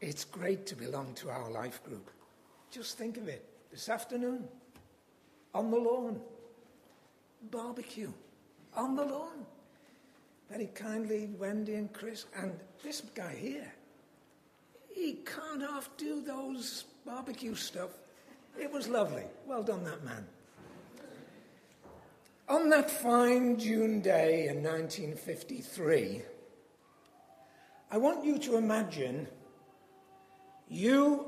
It's great to belong to our life group. Just think of it. This afternoon, on the lawn, barbecue, on the lawn. Very kindly, Wendy and Chris, and this guy here. He can't half do those barbecue stuff. It was lovely. Well done, that man. On that fine June day in 1953, I want you to imagine you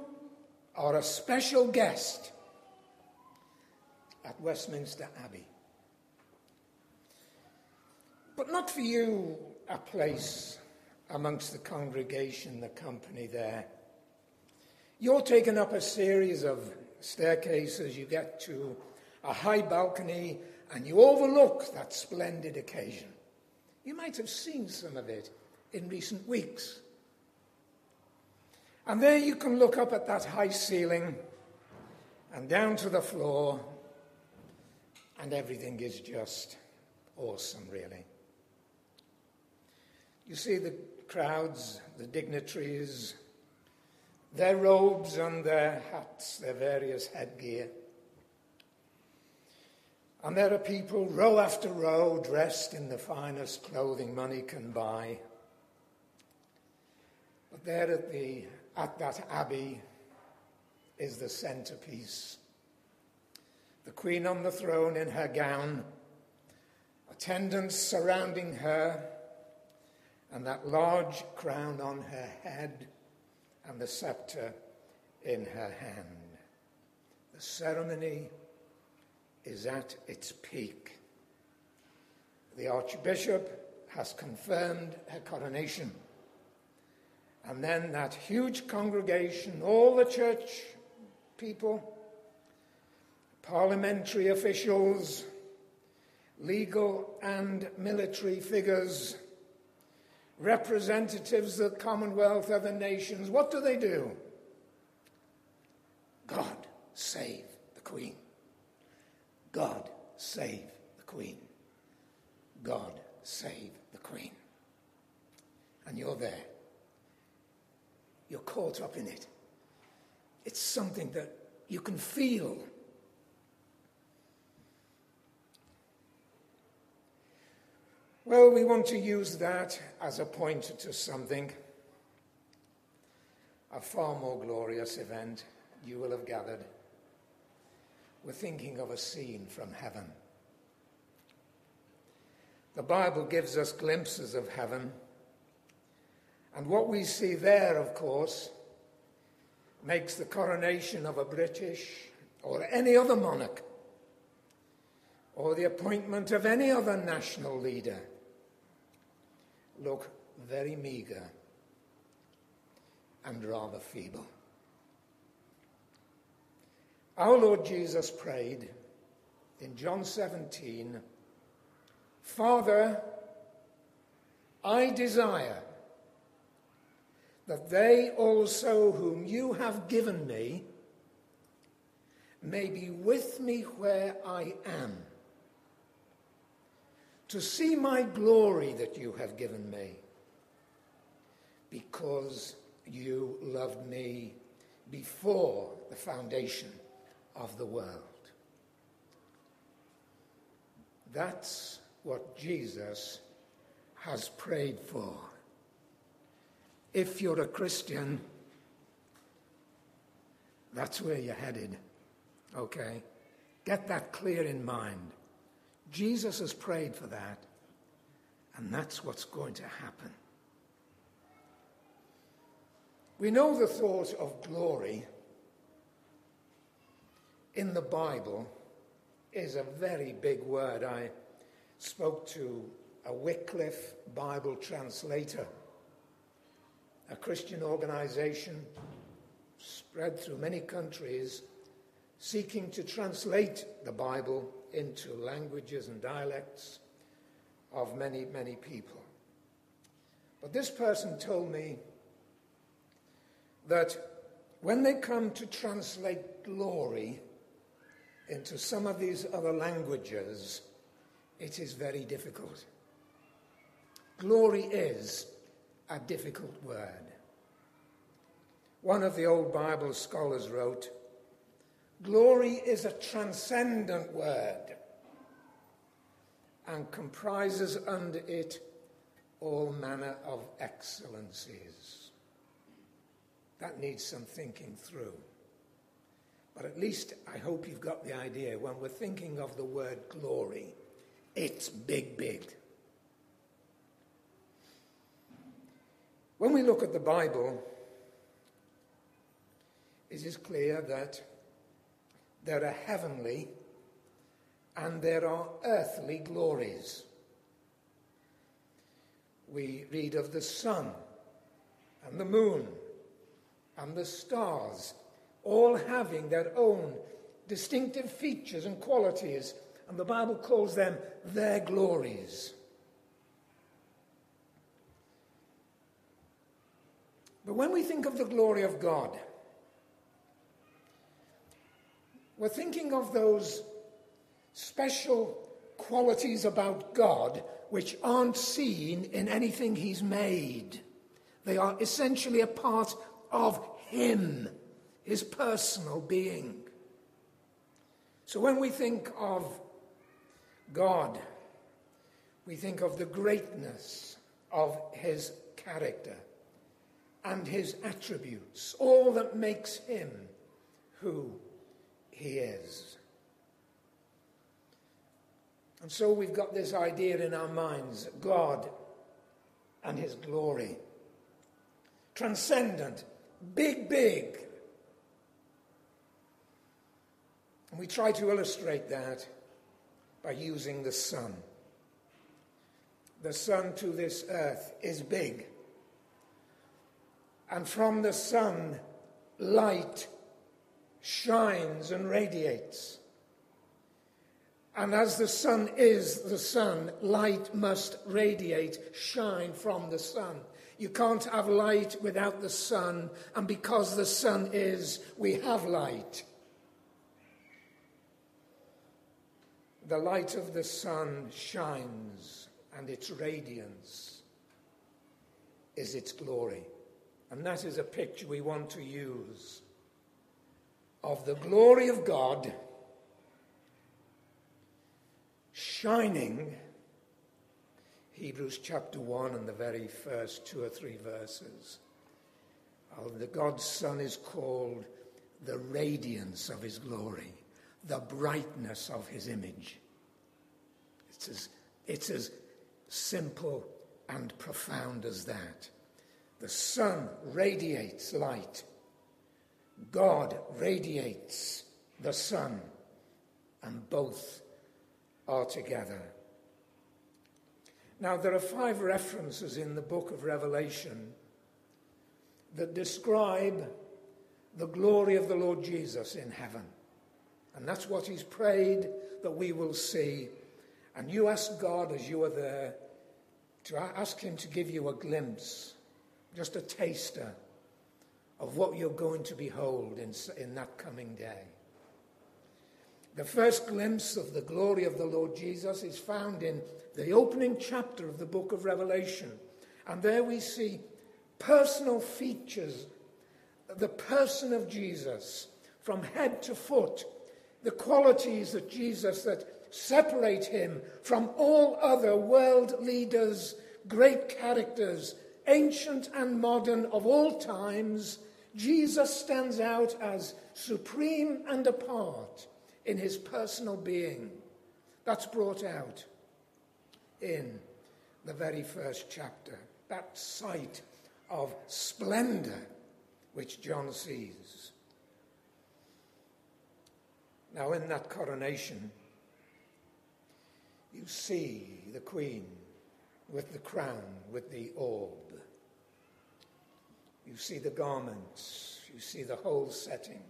are a special guest at Westminster Abbey. But not for you a place amongst the congregation, the company there. You're taken up a series of staircases, you get to a high balcony, and you overlook that splendid occasion. You might have seen some of it in recent weeks. And there you can look up at that high ceiling and down to the floor, and everything is just awesome, really. You see the crowds, the dignitaries, their robes and their hats, their various headgear. And there are people, row after row, dressed in the finest clothing money can buy. But there at, the, at that abbey is the centerpiece. The Queen on the throne in her gown, attendants surrounding her, and that large crown on her head and the scepter in her hand. The ceremony is at its peak. The Archbishop has confirmed her coronation. And then that huge congregation, all the church people, parliamentary officials, legal and military figures, representatives of the Commonwealth, other nations, what do they do? God save the Queen. God save the Queen. God save the Queen. And you're there. You're caught up in it. It's something that you can feel. Well, we want to use that as a pointer to something. A far more glorious event you will have gathered. We're thinking of a scene from heaven. The Bible gives us glimpses of heaven. And what we see there, of course, makes the coronation of a British or any other monarch or the appointment of any other national leader look very meagre and rather feeble. Our Lord Jesus prayed in John 17 Father, I desire that they also whom you have given me may be with me where I am to see my glory that you have given me, because you loved me before the foundation of the world. That's what Jesus has prayed for. If you're a Christian, that's where you're headed. Okay? Get that clear in mind. Jesus has prayed for that, and that's what's going to happen. We know the thought of glory in the Bible is a very big word. I spoke to a Wycliffe Bible translator, a Christian organization spread through many countries seeking to translate the Bible into languages and dialects of many, many people. But this person told me that when they come to translate glory into some of these other languages, it is very difficult. Glory is a difficult word. One of the old Bible scholars wrote, Glory is a transcendent word and comprises under it all manner of excellencies. That needs some thinking through. But at least I hope you've got the idea when we're thinking of the word glory, it's big, big. When we look at the Bible, it is clear that there are heavenly and there are earthly glories. We read of the sun and the moon and the stars, all having their own distinctive features and qualities, and the Bible calls them their glories. But when we think of the glory of God, we're thinking of those special qualities about God which aren't seen in anything He's made. They are essentially a part of Him, His personal being. So when we think of God, we think of the greatness of His character and His attributes, all that makes Him who He is. And so we've got this idea in our minds God and His glory. Transcendent, big, big. And we try to illustrate that by using the sun. The sun to this earth is big. And from the sun, light shines and radiates. And as the sun is the sun, light must radiate, shine from the sun. You can't have light without the sun, and because the sun is, we have light. The light of the sun shines, and its radiance is its glory. And that is a picture we want to use of the glory of God shining. Hebrews chapter 1 and the very first two or three verses. Oh, the God's Son is called the radiance of his glory, the brightness of his image. It's as, it's as simple and profound as that. The sun radiates light. God radiates the sun, and both are together. Now, there are five references in the book of Revelation that describe the glory of the Lord Jesus in heaven. And that's what he's prayed that we will see. And you ask God as you are there to ask him to give you a glimpse, just a taster of what you're going to behold in, in that coming day. The first glimpse of the glory of the Lord Jesus is found in the opening chapter of the book of Revelation. And there we see personal features, the person of Jesus from head to foot, the qualities of Jesus that separate him from all other world leaders, great characters, ancient and modern of all times. Jesus stands out as supreme and apart in his personal being. That's brought out in the very first chapter. That sight of splendor which John sees. Now, in that coronation, you see the Queen with the crown, with the orb. You see the garments, you see the whole setting.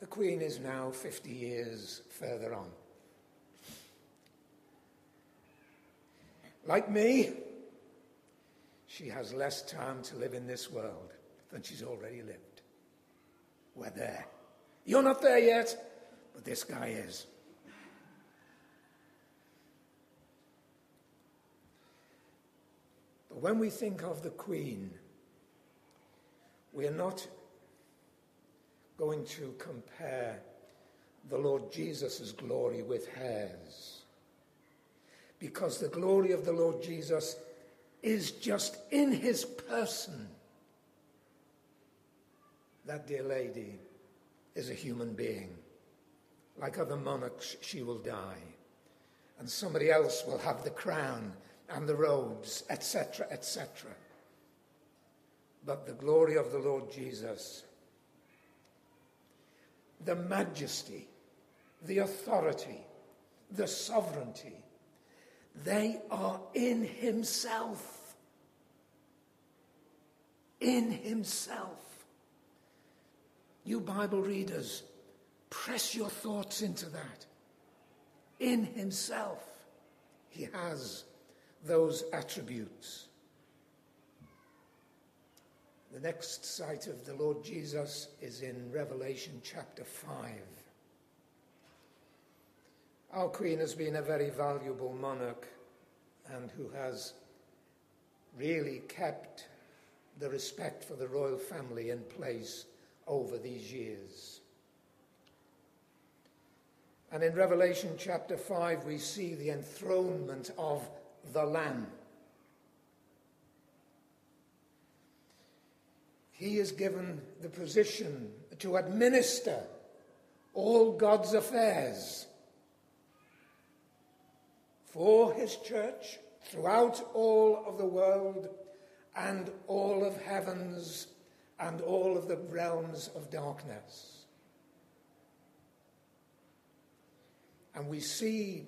The Queen is now 50 years further on. Like me, she has less time to live in this world than she's already lived. We're there. You're not there yet, but this guy is. The when we think of the Queen, we are not going to compare the Lord Jesus' glory with hers. Because the glory of the Lord Jesus is just in his person. That dear lady is a human being. Like other monarchs, she will die. And somebody else will have the crown and the robes, etc., etc. But the glory of the Lord Jesus, the majesty, the authority, the sovereignty, they are in Himself. In Himself. You Bible readers, press your thoughts into that. In Himself, He has those attributes. The next sight of the Lord Jesus is in Revelation chapter 5. Our Queen has been a very valuable monarch and who has really kept the respect for the royal family in place over these years. And in Revelation chapter 5, we see the enthronement of the Lamb. He is given the position to administer all God's affairs for his church throughout all of the world and all of heavens and all of the realms of darkness. And we see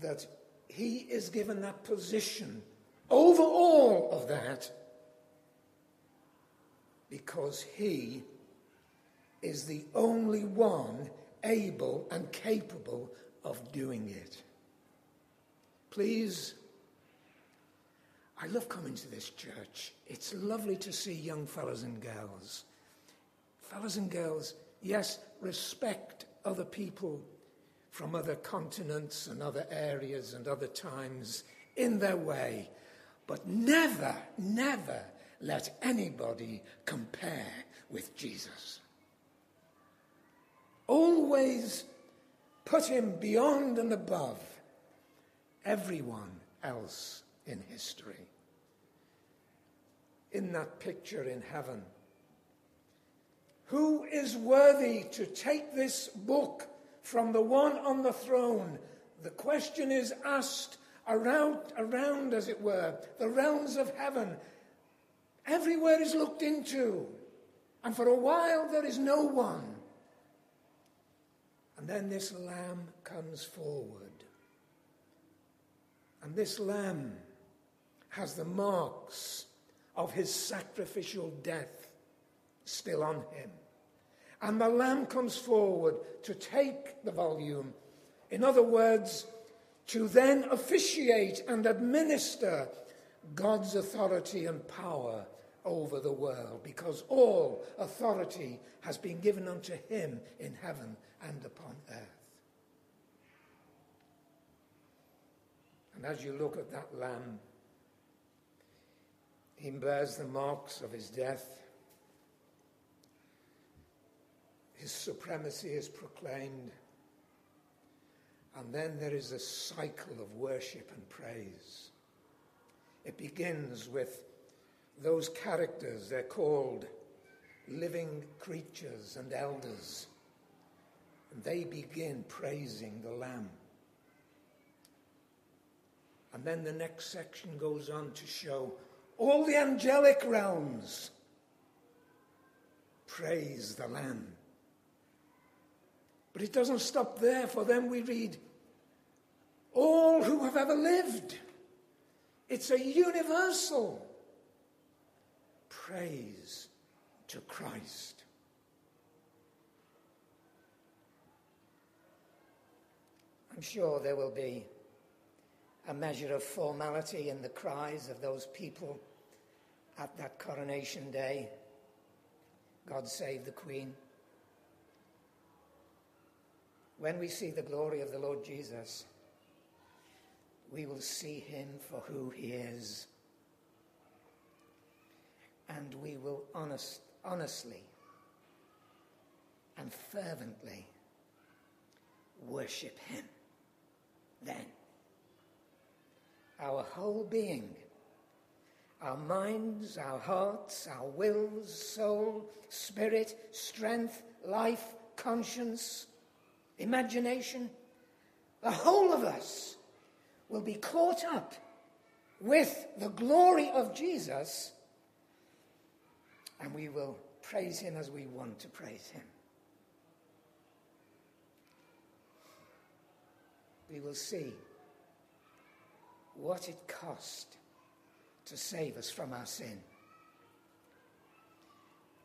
that he is given that position over all of that because he is the only one able and capable of doing it. Please, I love coming to this church. It's lovely to see young fellows and girls. Fellows and girls, yes, respect other people from other continents and other areas and other times in their way, but never, never let anybody compare with Jesus. Always put him beyond and above everyone else in history. In that picture in heaven, who is worthy to take this book from the one on the throne. The question is asked around, around, as it were, the realms of heaven. Everywhere is looked into. And for a while there is no one. And then this lamb comes forward. And this lamb has the marks of his sacrificial death still on him. And the Lamb comes forward to take the volume. In other words, to then officiate and administer God's authority and power over the world, because all authority has been given unto him in heaven and upon earth. And as you look at that lamb, he bears the marks of his death. His supremacy is proclaimed. And then there is a cycle of worship and praise. It begins with those characters, they're called living creatures and elders. And they begin praising the Lamb. And then the next section goes on to show all the angelic realms praise the Lamb. But it doesn't stop there, for then we read, all who have ever lived. It's a universal praise to Christ. I'm sure there will be a measure of formality in the cries of those people at that coronation day. God save the Queen. When we see the glory of the Lord Jesus, we will see him for who he is and we will honest, honestly and fervently worship Him. Then, our whole being, our minds, our hearts, our wills, soul, spirit, strength, life, conscience, imagination, the whole of us will be caught up with the glory of Jesus and we will praise him as we want to praise him. We will see what it cost to save us from our sin.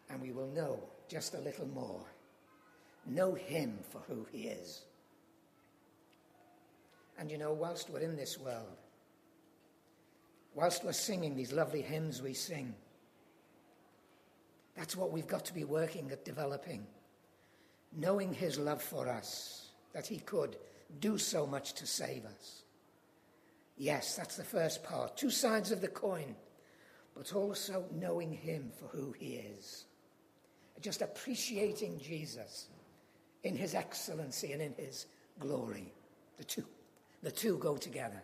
And we will know just a little more. Know him for who he is. And you know, whilst we're in this world, whilst we're singing these lovely hymns we sing, that's what we've got to be working at developing. Knowing his love for us, that he could do so much to save us. Yes, that's the first part. Two sides of the coin, but also knowing him for who he is. Just appreciating Jesus in his excellency and in his glory. The two, the two go together.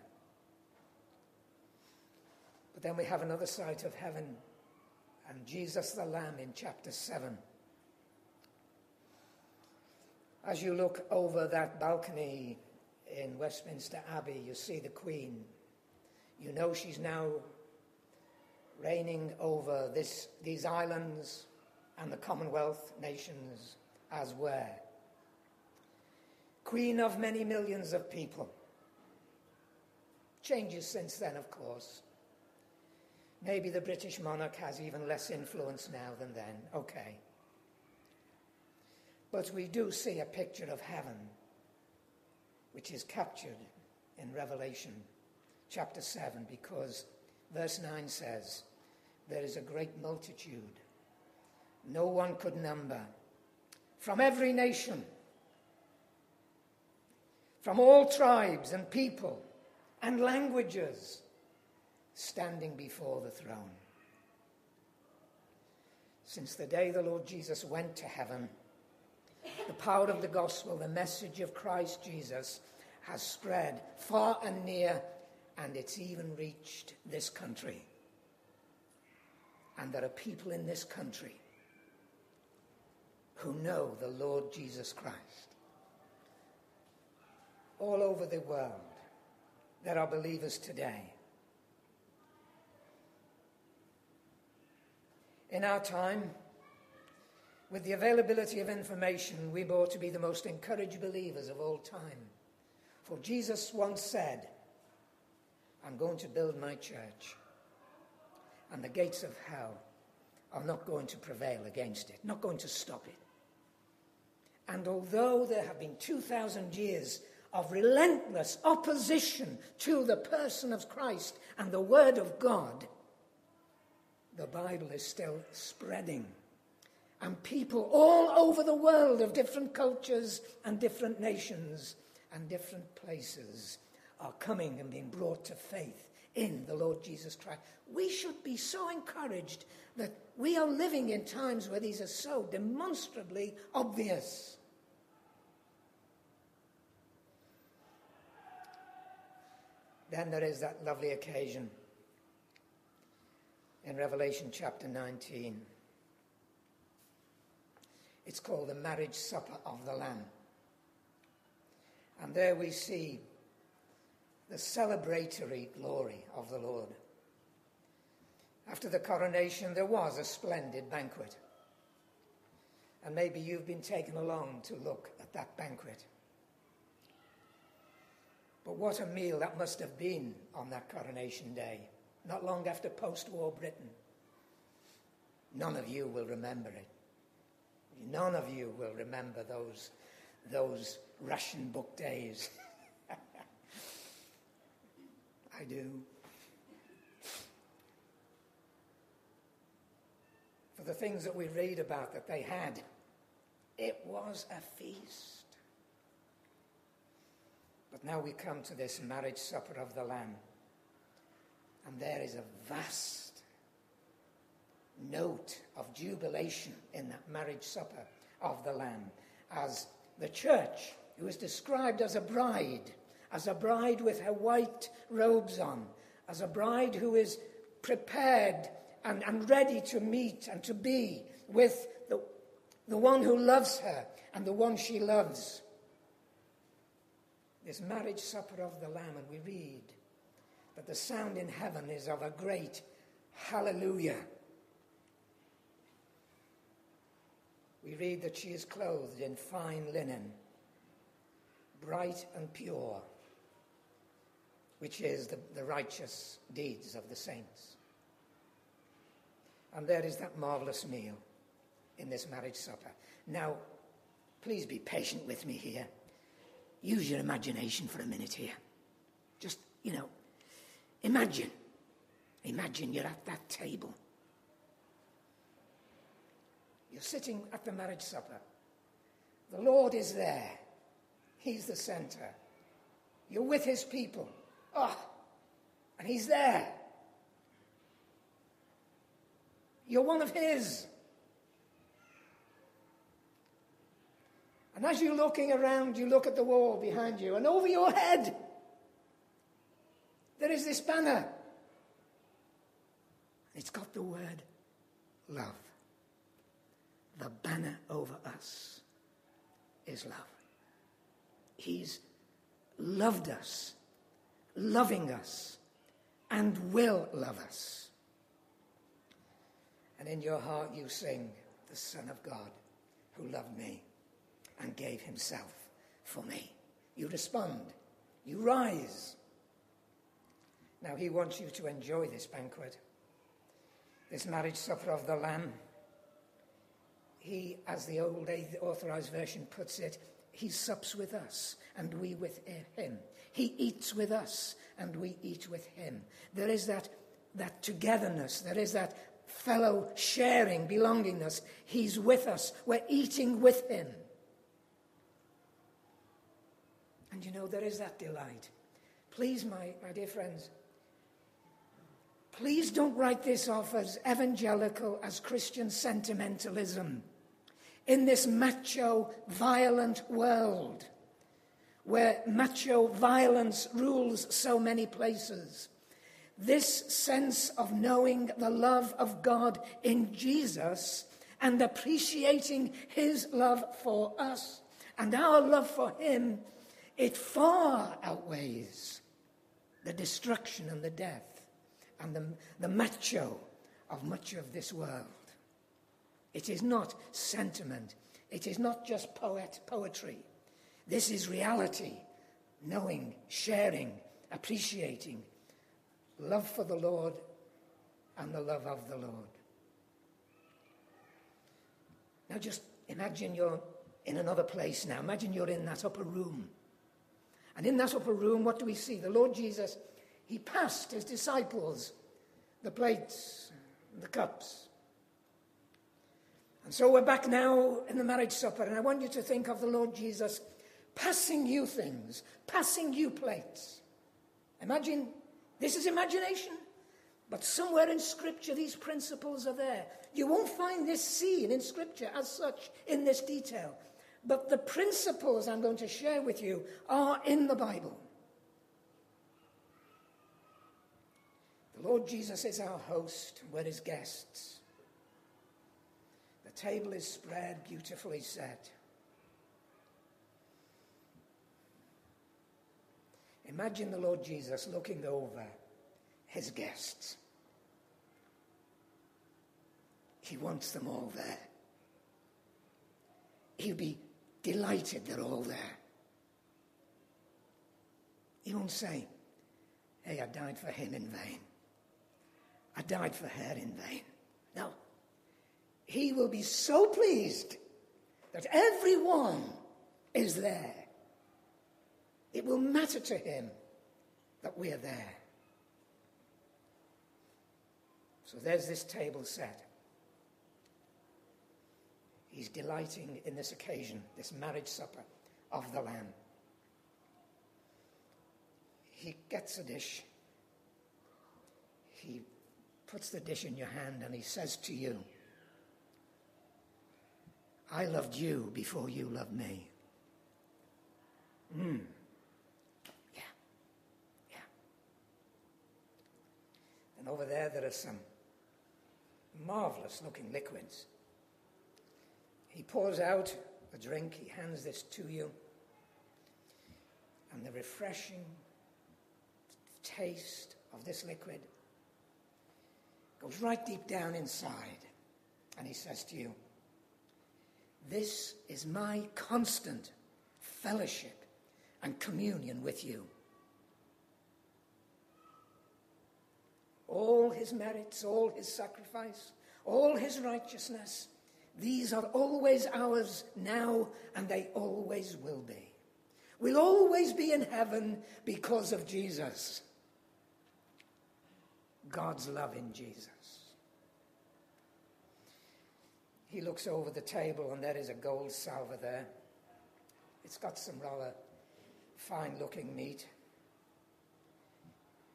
But then we have another sight of heaven and Jesus the Lamb in chapter 7. As you look over that balcony in Westminster Abbey, you see the Queen. You know she's now reigning over this, these islands and the Commonwealth nations as were. Queen of many millions of people. Changes since then, of course. Maybe the British monarch has even less influence now than then. Okay. But we do see a picture of heaven, which is captured in Revelation chapter 7, because verse 9 says, There is a great multitude, no one could number, from every nation, from all tribes and people and languages standing before the throne. Since the day the Lord Jesus went to heaven, the power of the gospel, the message of Christ Jesus, has spread far and near, and it's even reached this country. And there are people in this country who know the Lord Jesus Christ. All over the world, there are believers today In our time, with the availability of information, we ought to be the most encouraged believers of all time. For Jesus once said, I'm going to build my church, and the gates of hell are not going to prevail against it, not going to stop it. And although there have been 2,000 years of relentless opposition to the person of Christ and the Word of God, the Bible is still spreading. And people all over the world of different cultures and different nations and different places are coming and being brought to faith in the Lord Jesus Christ. We should be so encouraged that we are living in times where these are so demonstrably obvious. Then there is that lovely occasion in Revelation chapter 19. It's called the marriage supper of the Lamb. And there we see the celebratory glory of the Lord. After the coronation, there was a splendid banquet. And maybe you've been taken along to look at that banquet. But what a meal that must have been on that coronation day not long after post war Britain. None of you will remember it. None of you will remember those, those ration book days. I do. For the things that we read about that they had, it was a feast. But now we come to this marriage supper of the Lamb. And there is a vast note of jubilation in that marriage supper of the Lamb as the church, who is described as a bride, as a bride with her white robes on, as a bride who is prepared and, and ready to meet and to be with the, the one who loves her and the one she loves. This marriage supper of the Lamb, and we read that the sound in heaven is of a great hallelujah. We read that she is clothed in fine linen, bright and pure, which is the, the righteous deeds of the saints. And there is that marvelous meal in this marriage supper. Now, please be patient with me here. Use your imagination for a minute here. Just, you know, imagine. Imagine you're at that table. You're sitting at the marriage supper. The Lord is there. He's the center. You're with his people. Oh, and he's there. You're one of His. And as you're looking around, you look at the wall behind you, and over your head, there is this banner. It's got the word love. The banner over us is love. He's loved us, loving us, and will love us and in your heart you sing, The Son of God who loved me and gave himself for me. You respond, you rise. Now he wants you to enjoy this banquet, this marriage supper of the Lamb. He, as the old authorized version puts it, he sups with us and we with him. He eats with us and we eat with him. There is that, that togetherness, there is that fellow sharing, belongingness. He's with us. We're eating with him. You know, there is that delight. Please, my, my dear friends, please don't write this off as evangelical, as Christian sentimentalism. In this macho, violent world, where macho violence rules so many places, this sense of knowing the love of God in Jesus and appreciating his love for us and our love for him, it far outweighs the destruction and the death and the, the macho of much of this world. It is not sentiment. It is not just poet poetry. This is reality, knowing, sharing, appreciating, love for the Lord and the love of the Lord. Now just imagine you're in another place now. Imagine you're in that upper room. And in that upper room, what do we see? The Lord Jesus, he passed his disciples the plates, the cups. And so we're back now in the marriage supper, and I want you to think of the Lord Jesus passing you things, passing you plates. Imagine this is imagination. But somewhere in Scripture, these principles are there. You won't find this scene in Scripture as such in this detail. But the principles I'm going to share with you are in the Bible. The Lord Jesus is our host, we're his guests. The table is spread, beautifully set. Imagine the Lord Jesus looking over his guests. He wants them all there. He'll be delighted they're all there. He won't say, Hey, I died for him in vain. I died for her in vain. No. He will be so pleased that everyone is there. It will matter to him that we are there. So there's this table set. He's delighting in this occasion, this marriage supper of the Lamb. He gets a dish. He puts the dish in your hand and he says to you, I loved you before you loved me. Hmm. Yeah. Yeah. And over there, there are some marvelous looking liquids. He pours out a drink, he hands this to you, and the refreshing taste of this liquid goes right deep down inside. And he says to you, This is my constant fellowship and communion with you. All his merits, all his sacrifice, all his righteousness, these are always ours now and they always will be. We'll always be in heaven because of Jesus. God's love in Jesus. He looks over the table, and there is a gold salver there. It's got some rather fine looking meat.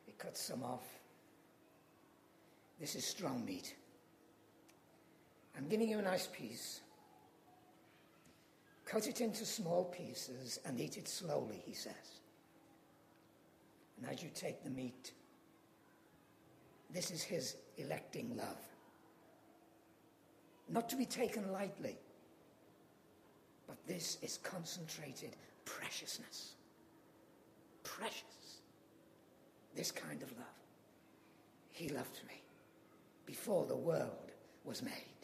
He cuts some off. This is strong meat. I'm giving you a nice piece. Cut it into small pieces and eat it slowly, he says. And as you take the meat, this is his electing love. Not to be taken lightly, but this is concentrated preciousness. Precious. This kind of love. He loved me before the world was made.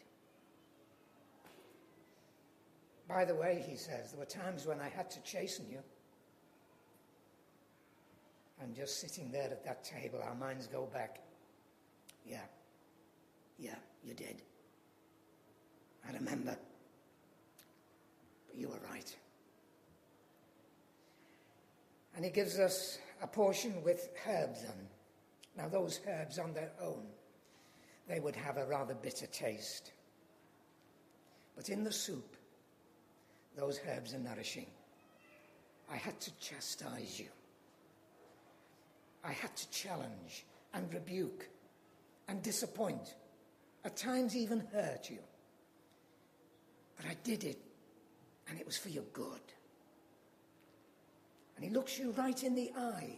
By the way, he says, there were times when I had to chasten you. And just sitting there at that table, our minds go back. Yeah, yeah, you did. I remember. But you were right. And he gives us a portion with herbs on. Now, those herbs on their own, they would have a rather bitter taste. But in the soup, those herbs are nourishing. I had to chastise you. I had to challenge and rebuke and disappoint, at times even hurt you. But I did it, and it was for your good. And he looks you right in the eye.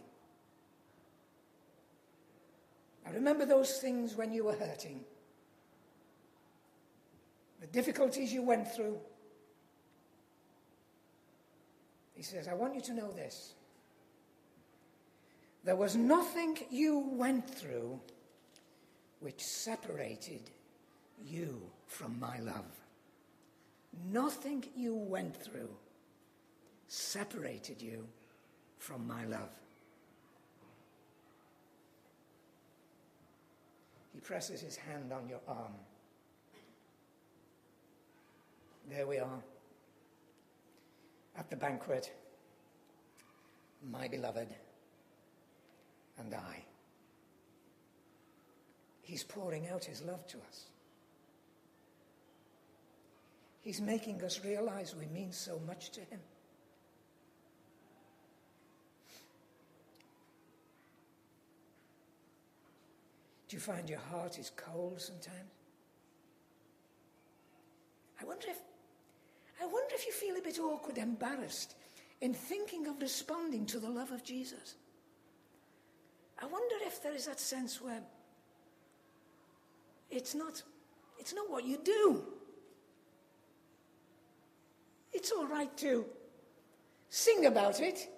Now remember those things when you were hurting, the difficulties you went through. He says, I want you to know this. There was nothing you went through which separated you from my love. Nothing you went through separated you from my love. He presses his hand on your arm. There we are at the banquet, my beloved and I. He's pouring out his love to us. He's making us realize we mean so much to him. Do you find your heart is cold sometimes? I wonder if I wonder if you feel a bit awkward, embarrassed in thinking of responding to the love of Jesus. I wonder if there is that sense where it's not, it's not what you do. It's all right to sing about it,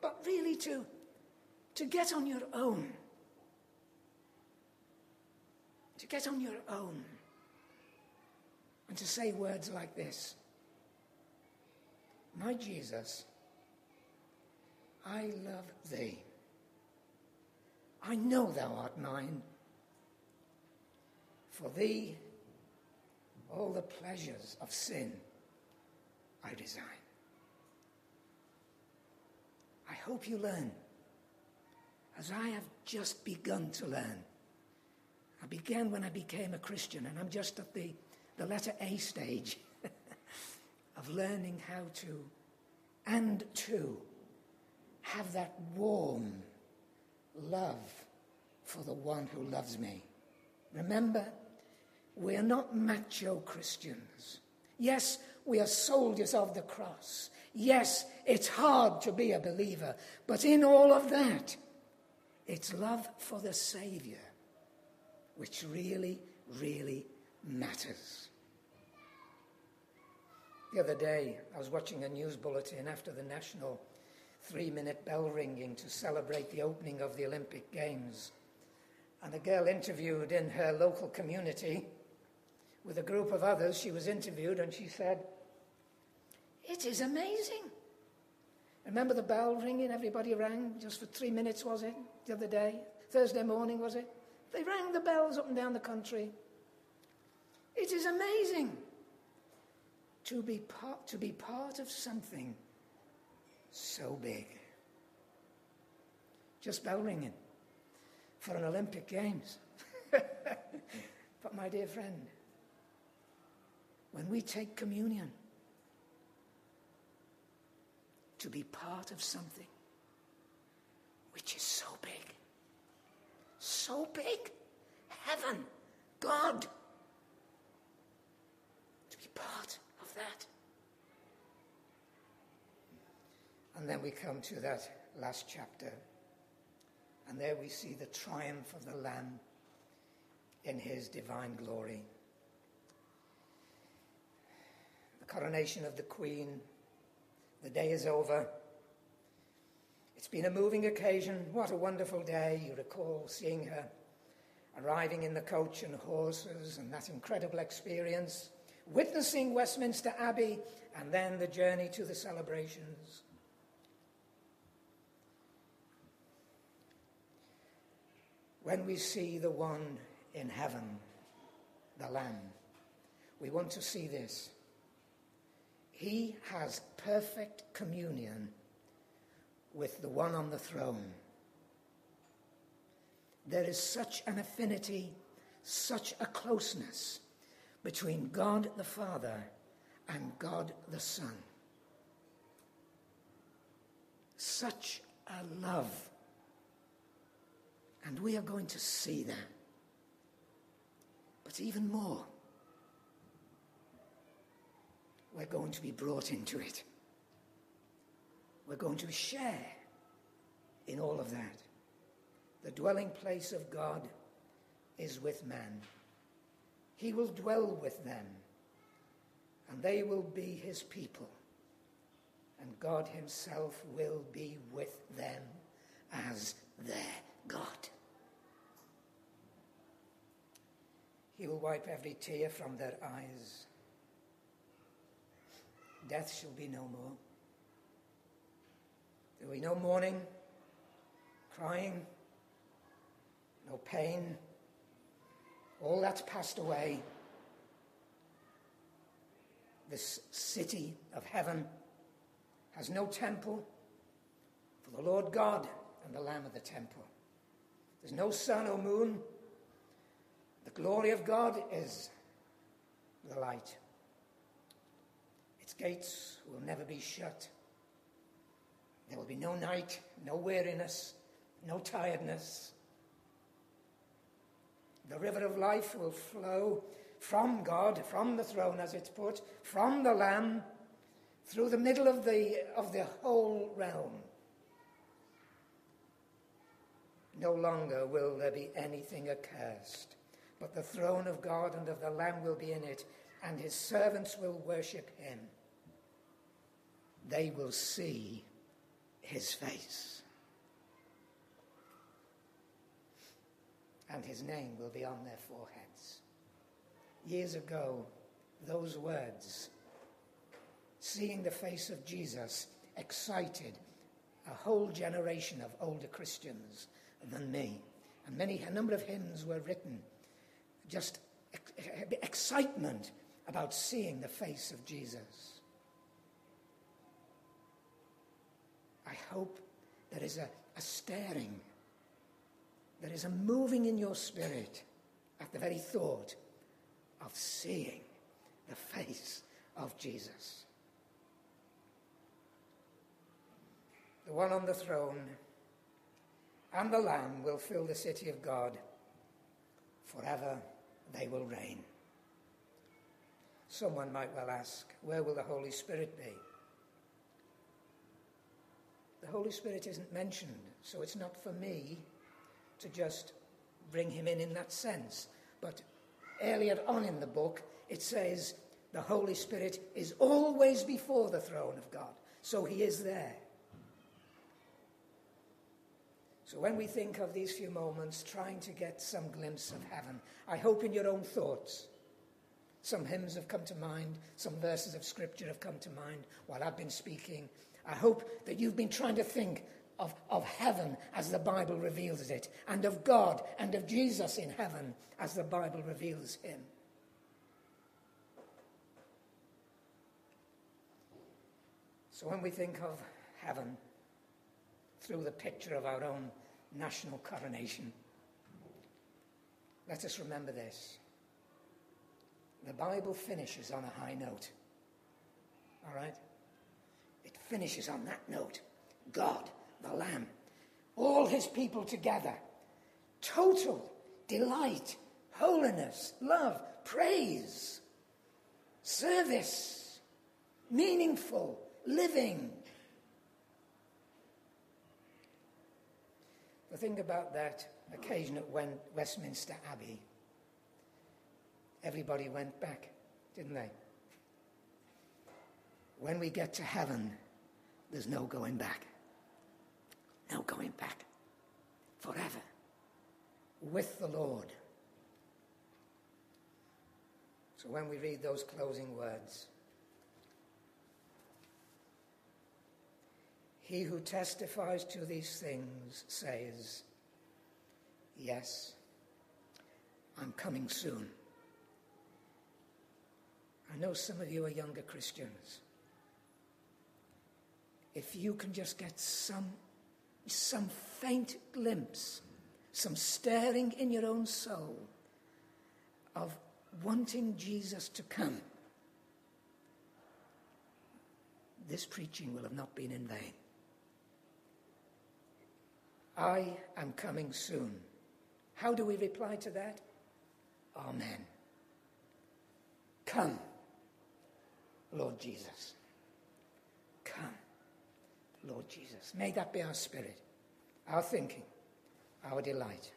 but really to, to get on your own. To get on your own. And to say words like this My Jesus, I love thee. I know thou art mine. For thee, all the pleasures of sin I resign. I hope you learn, as I have just begun to learn. I began when I became a Christian, and I'm just at the, the letter A stage of learning how to and to have that warm love for the one who loves me. Remember, we are not macho Christians. Yes, we are soldiers of the cross. Yes, it's hard to be a believer, but in all of that, it's love for the Saviour which really, really matters. The other day, I was watching a news bulletin after the national three minute bell ringing to celebrate the opening of the Olympic Games. And a girl interviewed in her local community with a group of others, she was interviewed and she said, It is amazing. Remember the bell ringing? Everybody rang just for three minutes, was it? The other day? Thursday morning, was it? They rang the bells up and down the country. It is amazing to be part, to be part of something so big. Just bell ringing for an Olympic Games. but, my dear friend, when we take communion, to be part of something which is so big, so big, heaven, God, to be part that. And then we come to that last chapter. And there we see the triumph of the Lamb in his divine glory. The coronation of the Queen. The day is over. It's been a moving occasion. What a wonderful day. You recall seeing her arriving in the coach and horses and that incredible experience, witnessing Westminster Abbey, and then the journey to the celebrations. when we see the one in heaven, the Lamb, we want to see this. He has perfect communion with the one on the throne. There is such an affinity, such a closeness between God the Father and God the Son. Such a love and we are going to see that. But even more, we're going to be brought into it. We're going to share in all of that. The dwelling place of God is with man. He will dwell with them, and they will be his people, and God himself will be with them as their God. He will wipe every tear from their eyes. Death shall be no more. There will be no mourning, crying, no pain. All that's passed away. This city of heaven has no temple, for the Lord God and the Lamb of the temple. There's no sun or moon. The glory of God is the light. Its gates will never be shut. There will be no night, no weariness, no tiredness. The river of life will flow from God, from the throne, as it's put, from the Lamb, through the middle of the, of the whole realm. No longer will there be anything accursed, but the throne of God and of the Lamb will be in it, and his servants will worship him. They will see his face. And his name will be on their foreheads. Years ago, those words, seeing the face of Jesus, excited a whole generation of older Christians than me. And many, a number of hymns were written, just excitement about seeing the face of Jesus. I hope there is a, a staring, there is a moving in your spirit at the very thought of seeing the face of Jesus. The one on the throne and the Lamb will fill the city of God forever they will reign. Someone might well ask, where will the Holy Spirit be? The Holy Spirit isn't mentioned, so it's not for me to just bring him in in that sense. But earlier on in the book, it says the Holy Spirit is always before the throne of God, so he is there. So when we think of these few moments trying to get some glimpse of heaven, I hope in your own thoughts, some hymns have come to mind, some verses of scripture have come to mind while I've been speaking. I hope that you've been trying to think of, of heaven as the Bible reveals it, and of God and of Jesus in heaven as the Bible reveals him. So when we think of heaven through the picture of our own national coronation, let us remember this. The Bible finishes on a high note. All right? It finishes on that note. God, the Lamb, all his people together. Total delight, holiness, love, praise, service, meaningful living. The thing about that occasion at Westminster Abbey, everybody went back, didn't they? When we get to heaven, there's no going back. No going back. Forever. With the Lord. So when we read those closing words, He who testifies to these things says, Yes, I'm coming soon. I know some of you are younger Christians. If you can just get some, some faint glimpse, some stirring in your own soul of wanting Jesus to come, this preaching will have not been in vain. I am coming soon. How do we reply to that? Amen. Come, Lord Jesus. Lord Jesus. May that be our spirit, our thinking, our delight.